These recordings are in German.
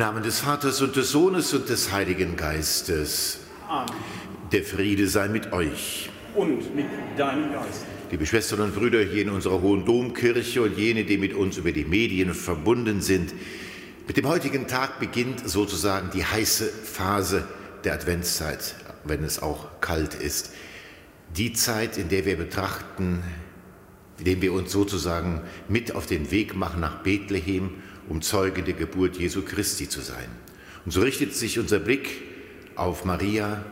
Im Namen des Vaters und des Sohnes und des Heiligen Geistes. Amen. Der Friede sei mit euch. Und mit deinem Geist. Liebe Schwestern und Brüder hier in unserer Hohen Domkirche und jene, die mit uns über die Medien verbunden sind, mit dem heutigen Tag beginnt sozusagen die heiße Phase der Adventszeit, wenn es auch kalt ist. Die Zeit, in der wir betrachten, indem wir uns sozusagen mit auf den Weg machen nach Bethlehem, um Zeuge der Geburt Jesu Christi zu sein. Und so richtet sich unser Blick auf Maria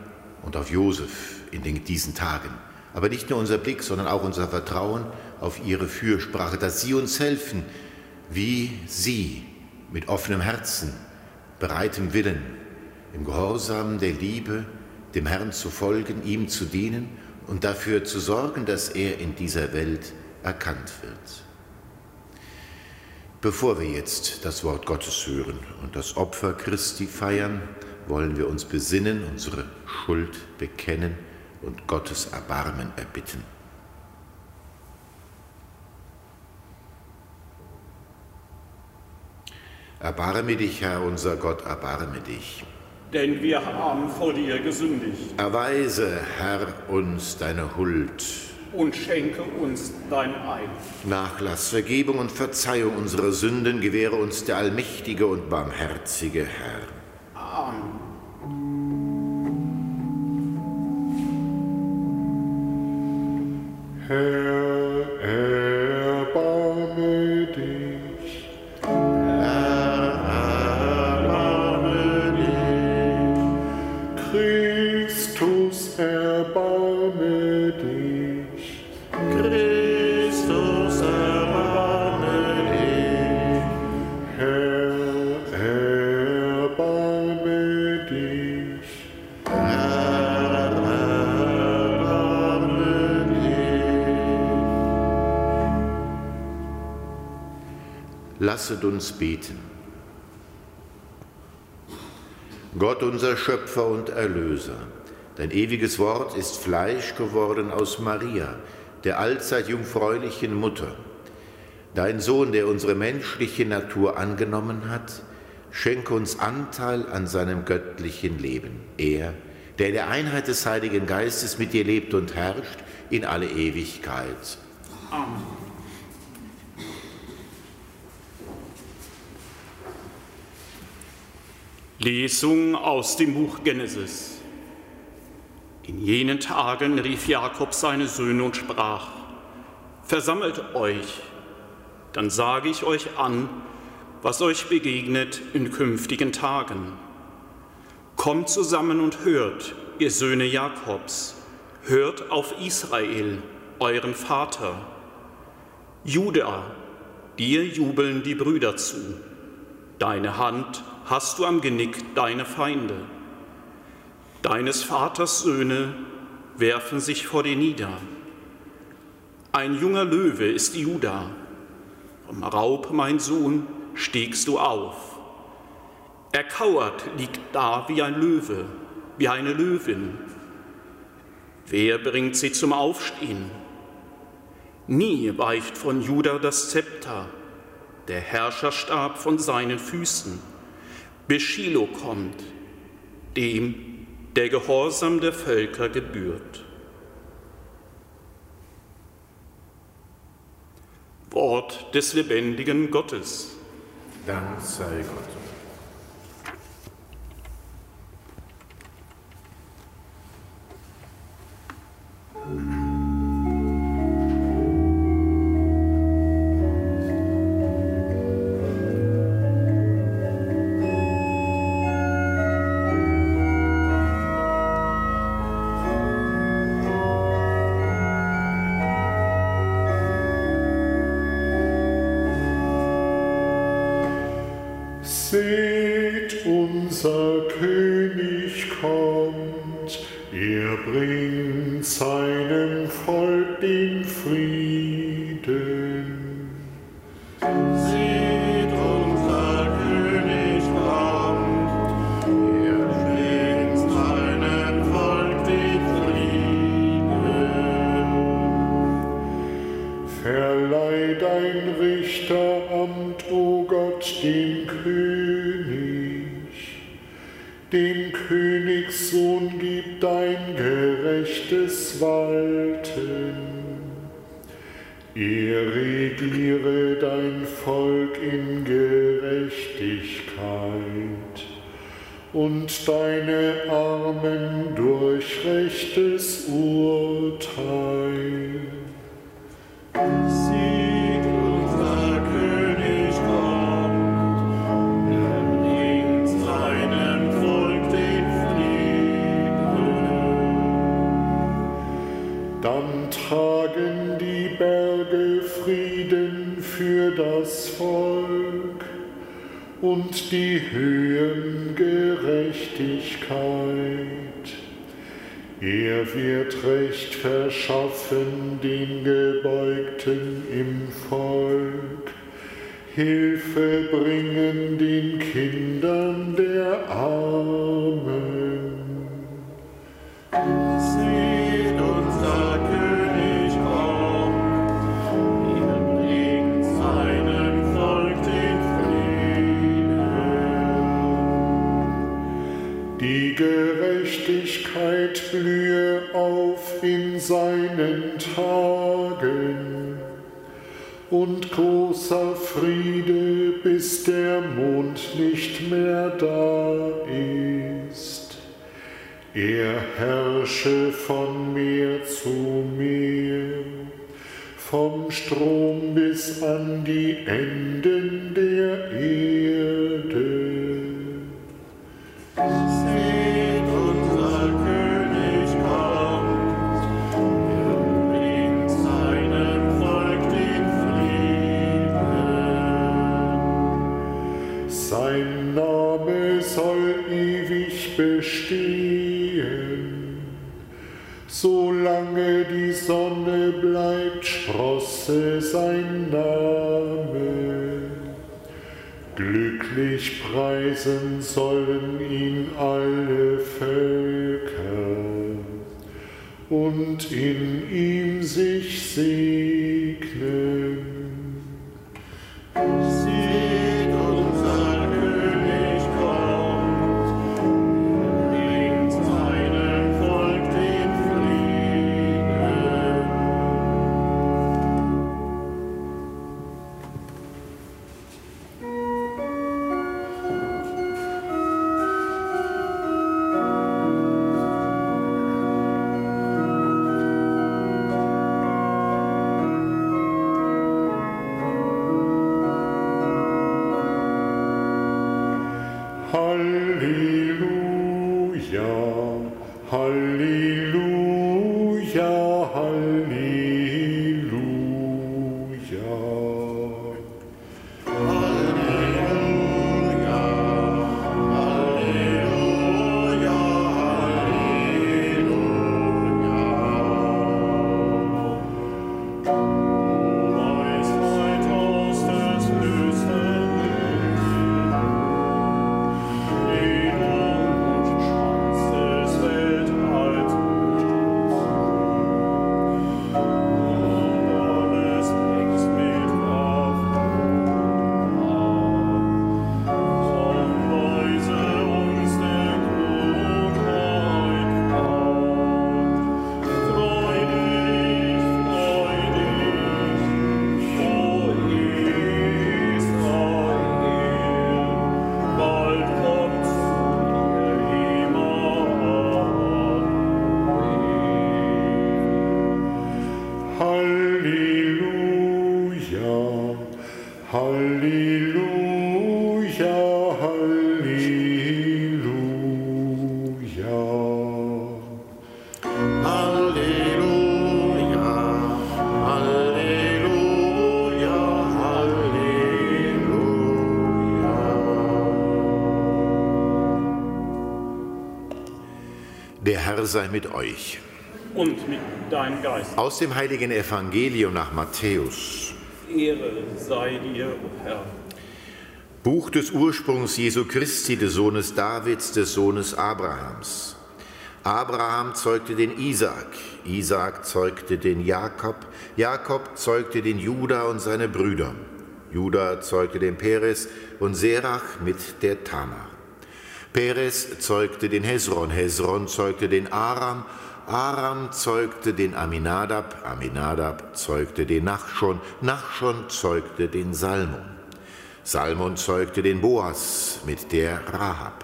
und auf Josef in diesen Tagen. Aber nicht nur unser Blick, sondern auch unser Vertrauen auf ihre Fürsprache, dass sie uns helfen, wie sie mit offenem Herzen, bereitem Willen, im Gehorsam der Liebe dem Herrn zu folgen, ihm zu dienen und dafür zu sorgen, dass er in dieser Welt erkannt wird. Bevor wir jetzt das Wort Gottes hören und das Opfer Christi feiern, wollen wir uns besinnen, unsere Schuld bekennen und Gottes Erbarmen erbitten. Erbarme dich, Herr unser Gott, erbarme dich. Denn wir haben vor dir gesündigt. Erweise, Herr, uns deine Huld. Und schenke uns dein Eid. Nachlass, Vergebung und Verzeihung unserer Sünden gewähre uns der allmächtige und barmherzige Herr. Amen. Herr, Lasset uns beten. Gott unser Schöpfer und Erlöser, dein ewiges Wort ist Fleisch geworden aus Maria, der allzeit jungfräulichen Mutter. Dein Sohn, der unsere menschliche Natur angenommen hat, schenke uns Anteil an seinem göttlichen Leben. Er, der in der Einheit des Heiligen Geistes mit dir lebt und herrscht in alle Ewigkeit. Amen. Lesung aus dem Buch Genesis. In jenen Tagen rief Jakob seine Söhne und sprach, Versammelt euch, dann sage ich euch an, was euch begegnet in künftigen Tagen. Kommt zusammen und hört, ihr Söhne Jakobs, hört auf Israel, euren Vater. Juda, dir jubeln die Brüder zu, deine Hand hast du am Genick deine Feinde. Deines Vaters Söhne werfen sich vor dir nieder. Ein junger Löwe ist Juda. Vom Raub, mein Sohn, stiegst du auf. Erkauert liegt da wie ein Löwe, wie eine Löwin. Wer bringt sie zum Aufstehen? Nie weicht von Juda das Zepter, der Herrscherstab von seinen Füßen bis Shiloh kommt, dem der Gehorsam der Völker gebührt. Wort des lebendigen Gottes. Dank sei Gott. Walten. Er regiere dein Volk in Gerechtigkeit und deine Armen durch rechtes Urteil. In seinen Tagen und großer Friede, bis der Mond nicht mehr da ist. Er herrsche von Meer zu Meer, vom Strom bis an die Enden sein Name. Glücklich preisen sollen ihn alle Völker und in ihm sich segnen. Herr sei mit euch. und mit deinem Geist. Aus dem heiligen Evangelium nach Matthäus. Ehre sei dir, o Herr. Buch des Ursprungs Jesu Christi, des Sohnes Davids, des Sohnes Abrahams. Abraham zeugte den Isaak, Isaak zeugte den Jakob, Jakob zeugte den Juda und seine Brüder. Juda zeugte den Peres und Serach mit der Tamar. Peres zeugte den Hesron, Hesron zeugte den Aram, Aram zeugte den Aminadab, Aminadab zeugte den Nachschon, Nachschon zeugte den Salmon. Salmon zeugte den Boas mit der Rahab.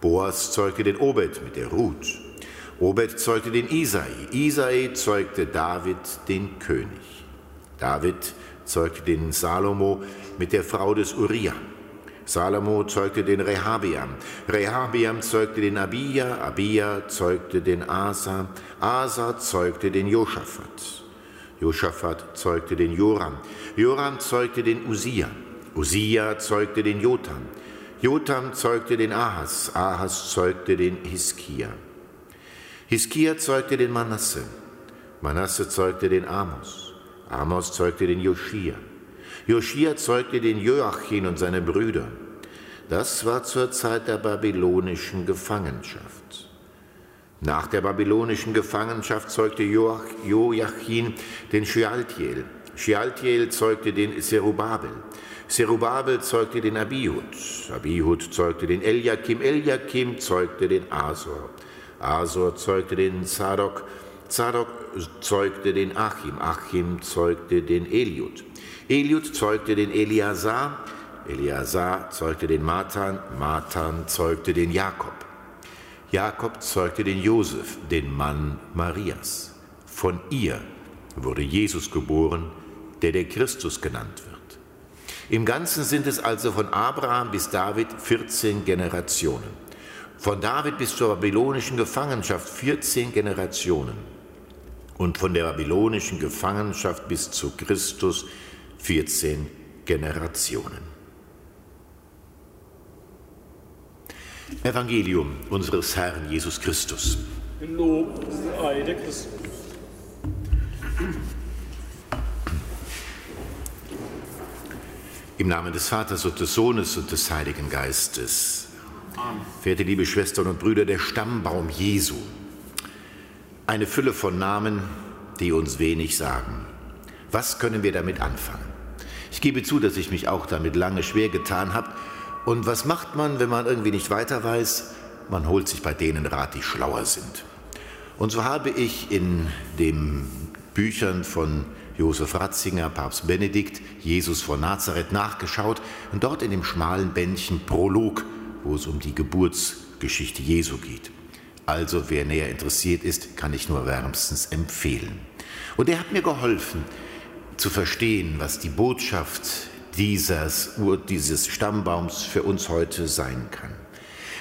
Boas zeugte den Obed mit der Ruth. Obed zeugte den Isai. Isai zeugte David den König. David zeugte den Salomo mit der Frau des Uriah. Salomo zeugte den Rehabiam. Rehabiam zeugte den Abia. Abia zeugte den Asa. Asa zeugte den Josaphat. Josaphat zeugte den Joram. Joram zeugte den Usia. Usia zeugte den Jotam. Jotam zeugte den Ahas. Ahas zeugte den Hiskia. Hiskia zeugte den Manasse. Manasse zeugte den Amos. Amos zeugte den Joschia. Joschia zeugte den Joachim und seine Brüder. Das war zur Zeit der babylonischen Gefangenschaft. Nach der babylonischen Gefangenschaft zeugte Joachim den Shealtiel. Shealtiel zeugte den Zerubabel. Zerubabel zeugte den Abihud. Abihud zeugte den Eliakim. Eliakim zeugte den Asor. Asor zeugte den Zadok. Zadok zeugte den Achim. Achim zeugte den Eliud. Eliud zeugte den Eliasar, Eliasar zeugte den Matan, Matan zeugte den Jakob. Jakob zeugte den Josef, den Mann Marias. Von ihr wurde Jesus geboren, der der Christus genannt wird. Im Ganzen sind es also von Abraham bis David 14 Generationen. Von David bis zur babylonischen Gefangenschaft 14 Generationen. Und von der babylonischen Gefangenschaft bis zu Christus 14 Generationen. Evangelium unseres Herrn Jesus Christus. Lob sei der Christus. Im Namen des Vaters und des Sohnes und des Heiligen Geistes. Amen. Verehrte liebe Schwestern und Brüder, der Stammbaum Jesu. Eine Fülle von Namen, die uns wenig sagen. Was können wir damit anfangen? Ich gebe zu, dass ich mich auch damit lange schwer getan habe. Und was macht man, wenn man irgendwie nicht weiter weiß? Man holt sich bei denen Rat, die schlauer sind. Und so habe ich in den Büchern von Josef Ratzinger, Papst Benedikt, Jesus von Nazareth nachgeschaut und dort in dem schmalen Bändchen Prolog, wo es um die Geburtsgeschichte Jesu geht. Also wer näher interessiert ist, kann ich nur wärmstens empfehlen. Und er hat mir geholfen, zu verstehen, was die Botschaft dieses, dieses Stammbaums für uns heute sein kann.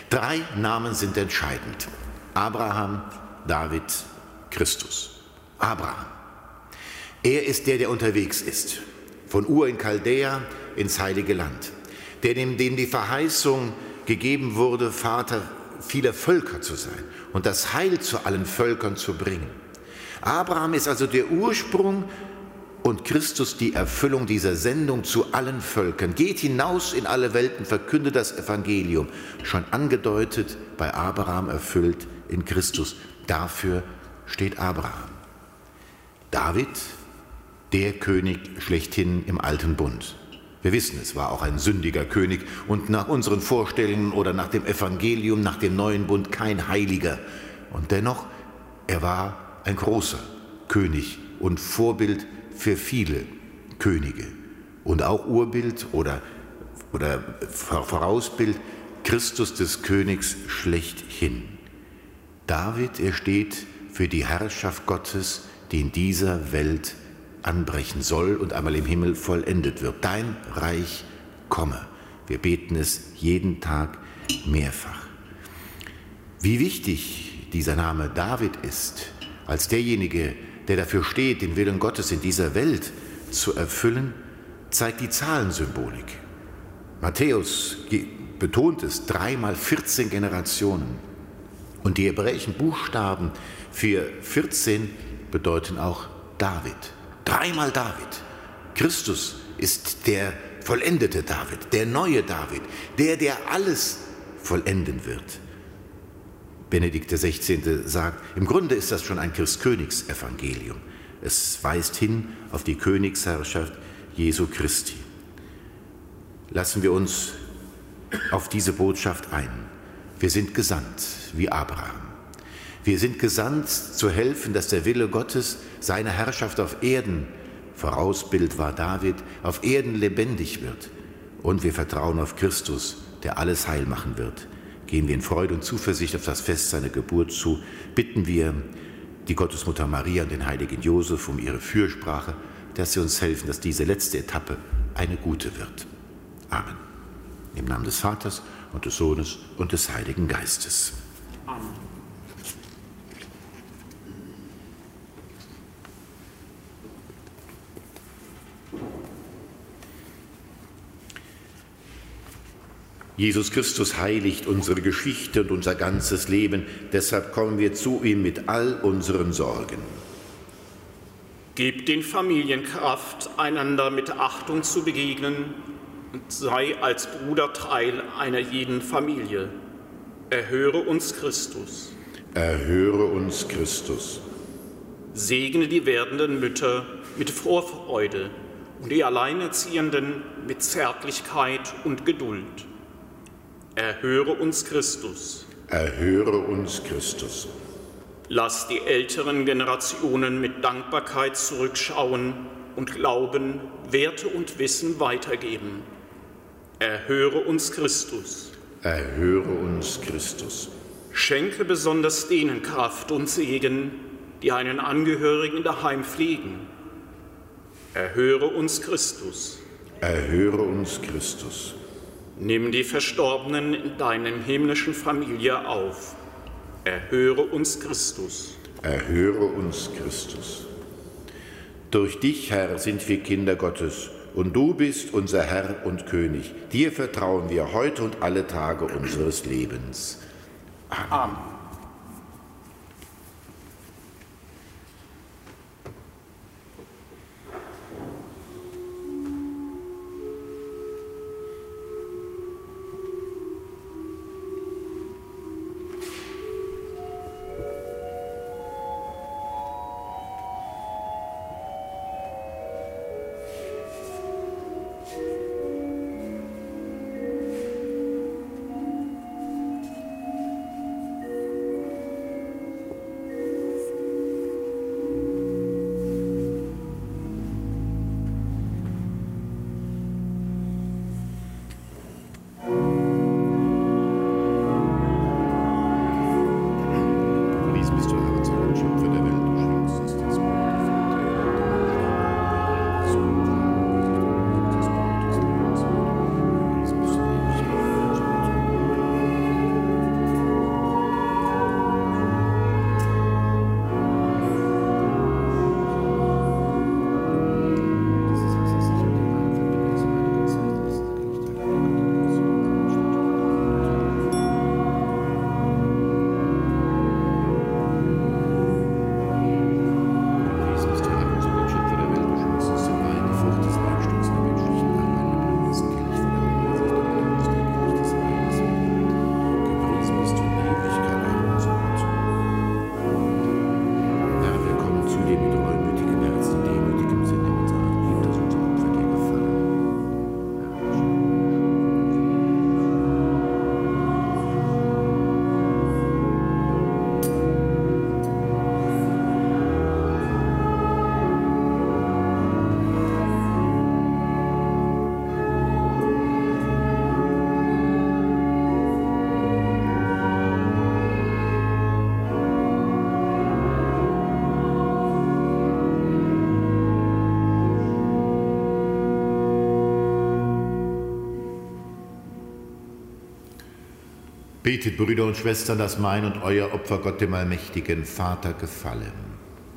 Drei Namen sind entscheidend. Abraham, David, Christus. Abraham. Er ist der, der unterwegs ist, von Ur in Chaldea ins heilige Land, der dem, dem die Verheißung gegeben wurde, Vater vieler Völker zu sein und das Heil zu allen Völkern zu bringen. Abraham ist also der Ursprung und Christus die Erfüllung dieser Sendung zu allen Völkern. Geht hinaus in alle Welten, verkündet das Evangelium. Schon angedeutet bei Abraham erfüllt in Christus. Dafür steht Abraham. David, der König schlechthin im alten Bund. Wir wissen, es war auch ein sündiger König und nach unseren Vorstellungen oder nach dem Evangelium, nach dem neuen Bund kein Heiliger. Und dennoch, er war ein großer König und Vorbild für viele Könige und auch Urbild oder, oder Vorausbild Christus des Königs schlechthin. David, er steht für die Herrschaft Gottes, die in dieser Welt anbrechen soll und einmal im Himmel vollendet wird. Dein Reich komme. Wir beten es jeden Tag mehrfach. Wie wichtig dieser Name David ist, als derjenige, der dafür steht, den Willen Gottes in dieser Welt zu erfüllen, zeigt die Zahlensymbolik. Matthäus betont es dreimal 14 Generationen. Und die hebräischen Buchstaben für 14 bedeuten auch David. Dreimal David. Christus ist der vollendete David, der neue David, der, der alles vollenden wird. Benedikt XVI. sagt, im Grunde ist das schon ein Christkönigsevangelium. Es weist hin auf die Königsherrschaft Jesu Christi. Lassen wir uns auf diese Botschaft ein. Wir sind gesandt wie Abraham. Wir sind gesandt zu helfen, dass der Wille Gottes, seine Herrschaft auf Erden, Vorausbild war David, auf Erden lebendig wird. Und wir vertrauen auf Christus, der alles heil machen wird. Gehen wir in Freude und Zuversicht auf das Fest seiner Geburt zu, bitten wir die Gottesmutter Maria und den heiligen Josef um ihre Fürsprache, dass sie uns helfen, dass diese letzte Etappe eine gute wird. Amen. Im Namen des Vaters und des Sohnes und des Heiligen Geistes. Amen. Jesus Christus heiligt unsere Geschichte und unser ganzes Leben. Deshalb kommen wir zu ihm mit all unseren Sorgen. Gebt den Familien Kraft, einander mit Achtung zu begegnen und sei als Bruder Teil einer jeden Familie. Erhöre uns Christus. Erhöre uns Christus. Segne die werdenden Mütter mit Vorfreude und die Alleinerziehenden mit Zärtlichkeit und Geduld. Erhöre uns Christus. Erhöre uns Christus. Lass die älteren Generationen mit Dankbarkeit zurückschauen und Glauben, Werte und Wissen weitergeben. Erhöre uns Christus. Erhöre uns Christus. Schenke besonders denen Kraft und Segen, die einen Angehörigen daheim pflegen. Erhöre uns Christus. Erhöre uns Christus. Nimm die Verstorbenen in deinem himmlischen Familie auf. Erhöre uns Christus. Erhöre uns Christus. Durch dich, Herr, sind wir Kinder Gottes, und du bist unser Herr und König. Dir vertrauen wir heute und alle Tage unseres Lebens. Amen. Amen. Betet, Brüder und Schwestern, dass mein und euer Opfer Gott dem allmächtigen Vater gefallen.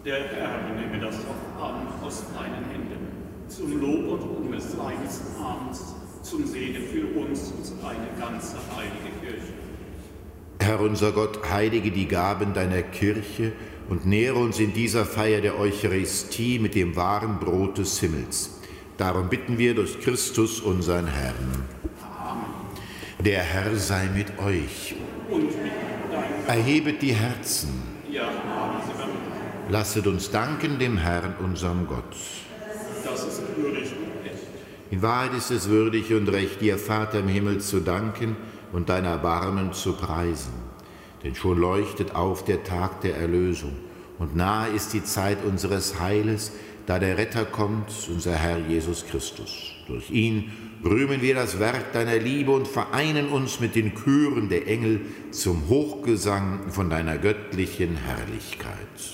Der Herr nehme das Opfer aus deinen Händen, zum Lob und Ruhm seines Namens, zum Segen für uns und seine ganze heilige Kirche. Herr unser Gott, heilige die Gaben deiner Kirche und nähre uns in dieser Feier der Eucharistie mit dem wahren Brot des Himmels. Darum bitten wir durch Christus, unseren Herrn. Der Herr sei mit euch. Erhebet die Herzen. Lasset uns danken dem Herrn, unserem Gott. In Wahrheit ist es würdig und recht, dir, Vater im Himmel, zu danken und dein Erbarmen zu preisen. Denn schon leuchtet auf der Tag der Erlösung und nahe ist die Zeit unseres Heiles, da der Retter kommt, unser Herr Jesus Christus. Durch ihn rühmen wir das Werk deiner Liebe und vereinen uns mit den Chören der Engel zum Hochgesang von deiner göttlichen Herrlichkeit.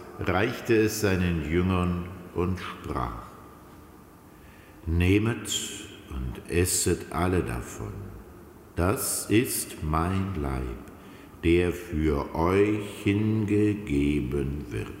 reichte es seinen Jüngern und sprach, Nehmet und esset alle davon, das ist mein Leib, der für euch hingegeben wird.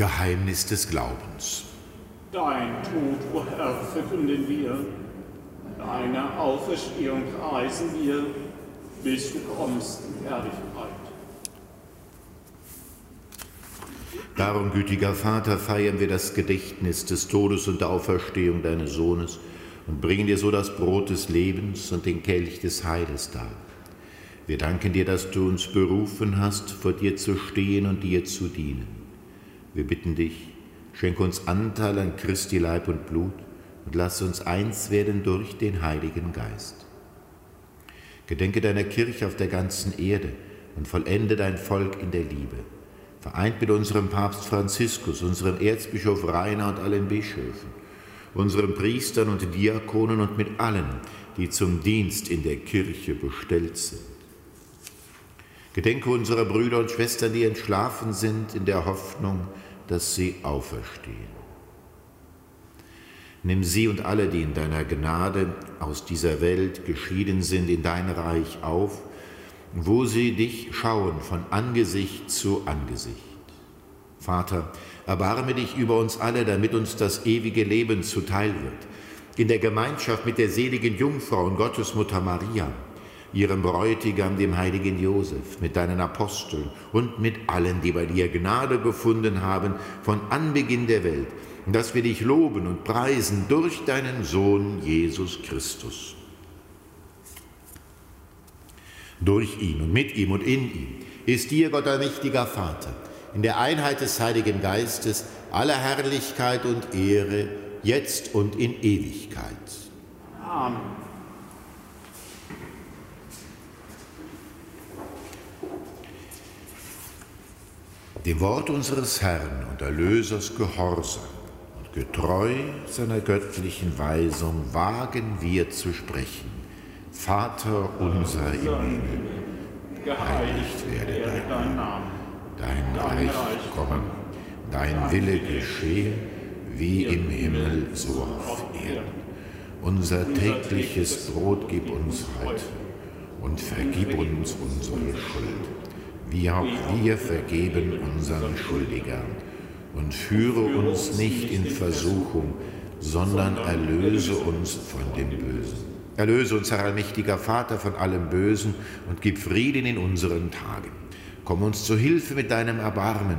Geheimnis des Glaubens. Dein Tod, o Herr, verkünden wir, deine Auferstehung preisen wir, bis du kommst in Herrlichkeit. Darum, gütiger Vater, feiern wir das Gedächtnis des Todes und der Auferstehung deines Sohnes und bringen dir so das Brot des Lebens und den Kelch des Heiles dar. Wir danken dir, dass du uns berufen hast, vor dir zu stehen und dir zu dienen. Wir bitten dich, schenke uns Anteil an Christi Leib und Blut und lass uns eins werden durch den Heiligen Geist. Gedenke deiner Kirche auf der ganzen Erde und vollende dein Volk in der Liebe. Vereint mit unserem Papst Franziskus, unserem Erzbischof Rainer und allen Bischöfen, unseren Priestern und Diakonen und mit allen, die zum Dienst in der Kirche bestellt sind. Gedenke unserer Brüder und Schwestern, die entschlafen sind, in der Hoffnung, dass sie auferstehen. Nimm sie und alle, die in deiner Gnade aus dieser Welt geschieden sind, in dein Reich auf, wo sie dich schauen von Angesicht zu Angesicht. Vater, erbarme dich über uns alle, damit uns das ewige Leben zuteil wird. In der Gemeinschaft mit der seligen Jungfrau und Gottesmutter Maria, ihrem Bräutigam, dem heiligen Josef, mit deinen Aposteln und mit allen, die bei dir Gnade gefunden haben von Anbeginn der Welt, dass wir dich loben und preisen durch deinen Sohn Jesus Christus. Durch ihn und mit ihm und in ihm ist dir, Gott allmächtiger Vater, in der Einheit des Heiligen Geistes aller Herrlichkeit und Ehre, jetzt und in Ewigkeit. Amen. Dem Wort unseres Herrn und Erlösers Gehorsam und getreu seiner göttlichen Weisung wagen wir zu sprechen. Vater unser im Himmel, geheiligt werde dein Name, dein Reich komme, dein Wille geschehe, wie im Himmel so auf Erden. Unser tägliches Brot gib uns heute und vergib uns unsere Schuld, wie auch wir vergeben unseren Schuldigern. Und führe uns nicht in Versuchung, sondern erlöse uns von dem Bösen. Erlöse uns, Herr allmächtiger Vater, von allem Bösen und gib Frieden in unseren Tagen. Komm uns zu Hilfe mit deinem Erbarmen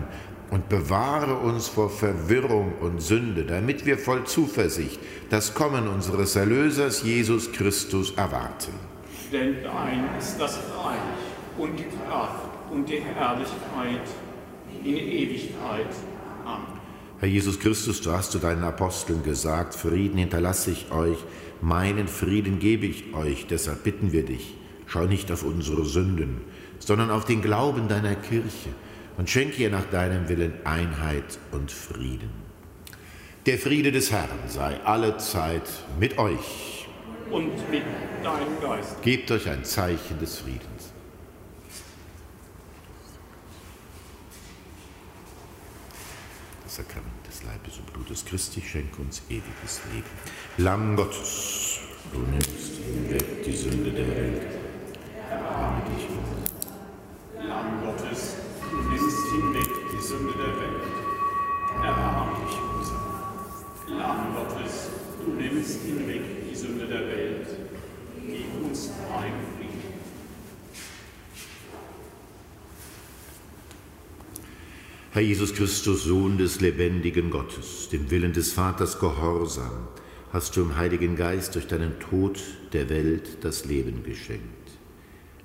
und bewahre uns vor Verwirrung und Sünde, damit wir voll Zuversicht das Kommen unseres Erlösers Jesus Christus erwarten. Denn dein ist das Reich und die Kraft und die Herrlichkeit in Ewigkeit. Amen. Herr Jesus Christus, du hast zu deinen Aposteln gesagt, Frieden hinterlasse ich euch, meinen Frieden gebe ich euch, deshalb bitten wir dich, schau nicht auf unsere Sünden, sondern auf den Glauben deiner Kirche und schenke ihr nach deinem Willen Einheit und Frieden. Der Friede des Herrn sei alle Zeit mit euch. Und mit deinem Geist. Gebt euch ein Zeichen des Friedens. Das Sakrament des Leibes und Blutes Christi schenke uns ewiges Leben. Lamm Gottes, du nimmst hinweg die Sünde der Welt, damit ich uns. Lamm Gottes, du nimmst hinweg die Sünde der Welt. Erbarme dich unser. Lamm Gottes, du nimmst hinweg die Sünde der Welt. Gib uns dein Herr Jesus Christus, Sohn des lebendigen Gottes, dem Willen des Vaters gehorsam, hast du im Heiligen Geist durch deinen Tod der Welt das Leben geschenkt.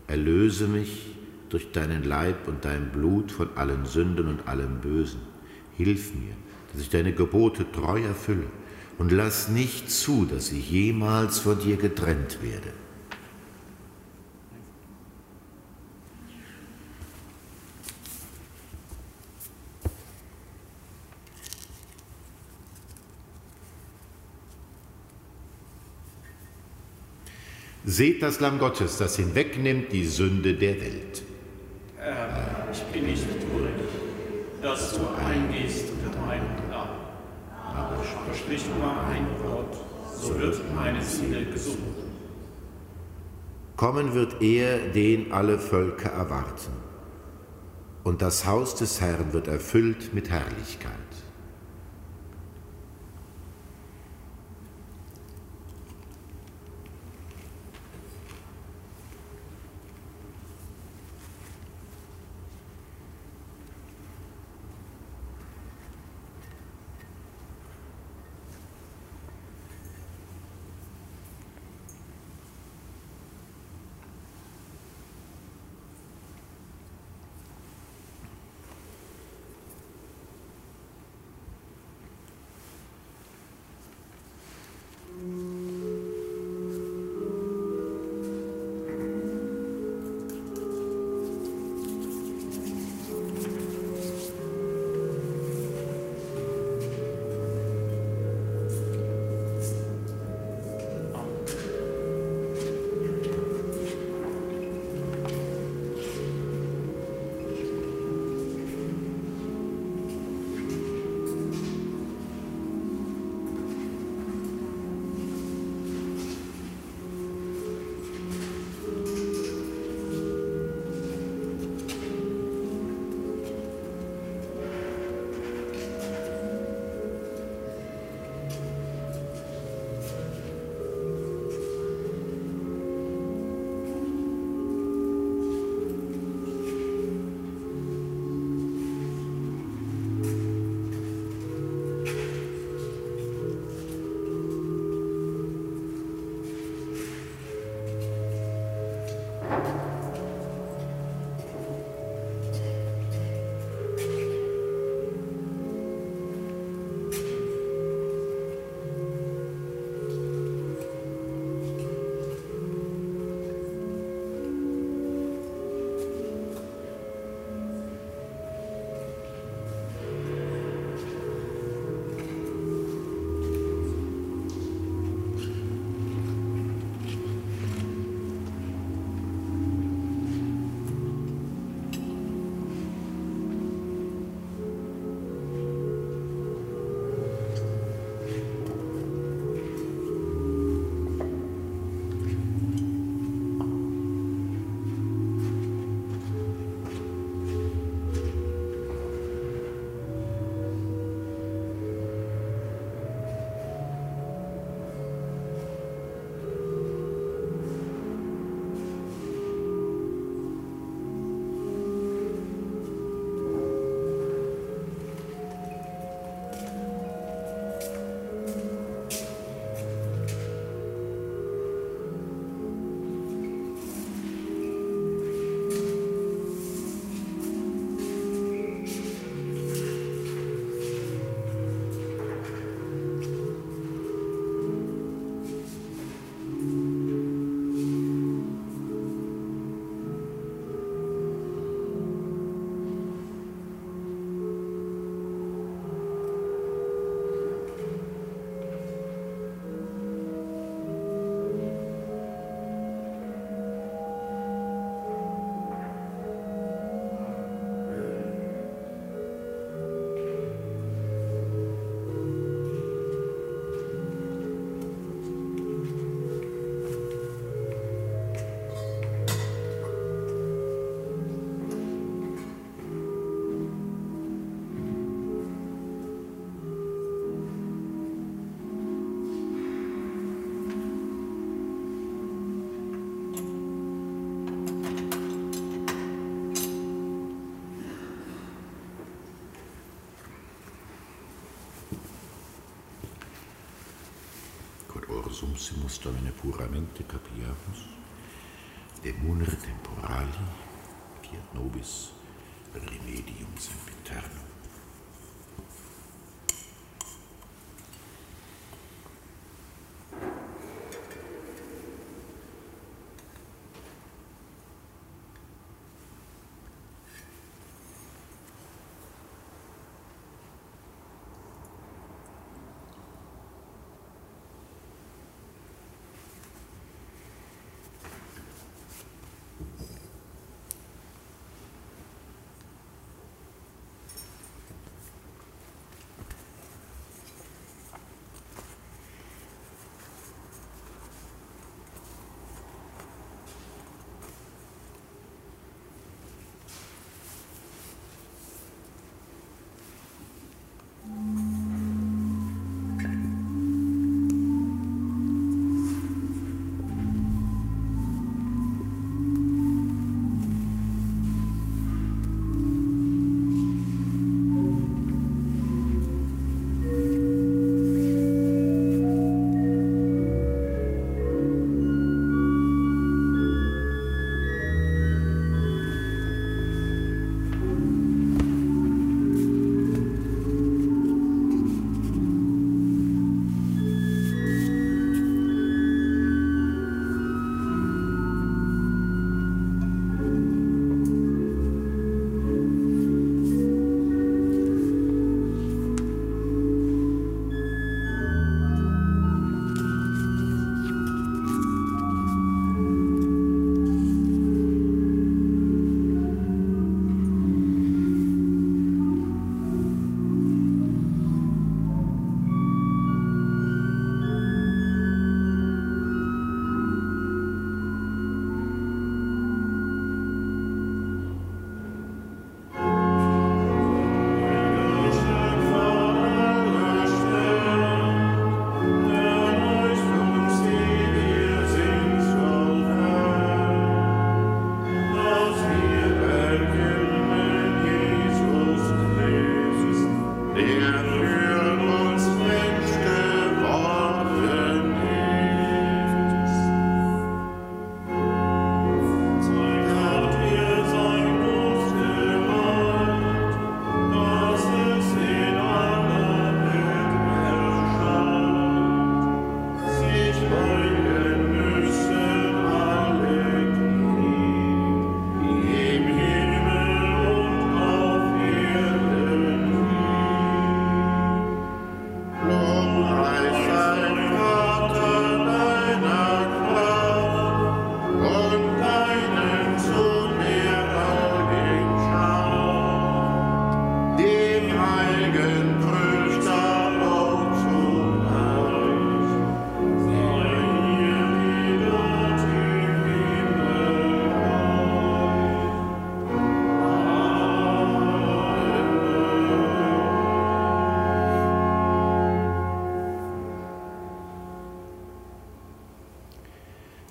Erlöse mich durch deinen Leib und dein Blut von allen Sünden und allem Bösen. Hilf mir, dass ich deine Gebote treu erfülle und lass nicht zu, dass ich jemals von dir getrennt werde. Seht das Lamm Gottes, das hinwegnimmt die Sünde der Welt. Herr, ich bin nicht würdig, dass du eingehst unter meinem Grab. Aber sprich nur ein Wort, so wird meine Seele gesund. Kommen wird er, den alle Völker erwarten. Und das Haus des Herrn wird erfüllt mit Herrlichkeit. possimus domine puramente capiamus, de munere temporali, fiat nobis remedium sempiternum.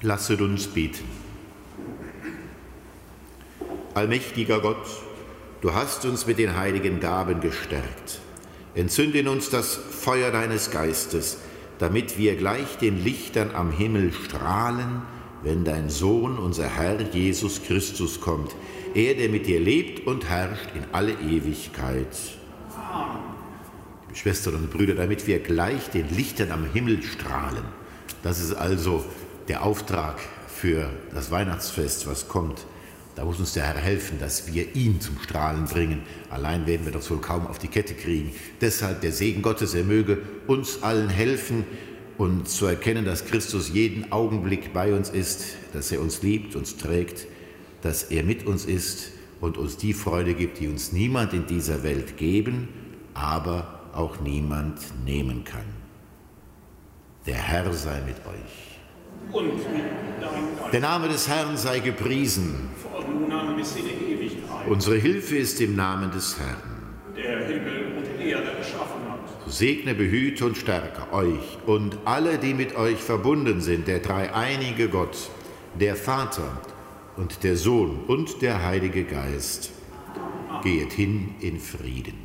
Lasset uns beten. Allmächtiger Gott, du hast uns mit den heiligen Gaben gestärkt. Entzünde in uns das Feuer deines Geistes, damit wir gleich den Lichtern am Himmel strahlen, wenn dein Sohn, unser Herr Jesus Christus kommt, er, der mit dir lebt und herrscht in alle Ewigkeit. Liebe Schwestern und Brüder, damit wir gleich den Lichtern am Himmel strahlen. Das ist also der Auftrag für das Weihnachtsfest, was kommt, da muss uns der Herr helfen, dass wir ihn zum Strahlen bringen. Allein werden wir das wohl kaum auf die Kette kriegen. Deshalb der Segen Gottes, er möge uns allen helfen und zu erkennen, dass Christus jeden Augenblick bei uns ist, dass er uns liebt, uns trägt, dass er mit uns ist und uns die Freude gibt, die uns niemand in dieser Welt geben, aber auch niemand nehmen kann. Der Herr sei mit euch. Der Name des Herrn sei gepriesen. Unsere Hilfe ist im Namen des Herrn. der Himmel und Erde geschaffen hat. Segne, behüte und stärke euch und alle, die mit euch verbunden sind, der dreieinige Gott, der Vater und der Sohn und der Heilige Geist. Gehet hin in Frieden.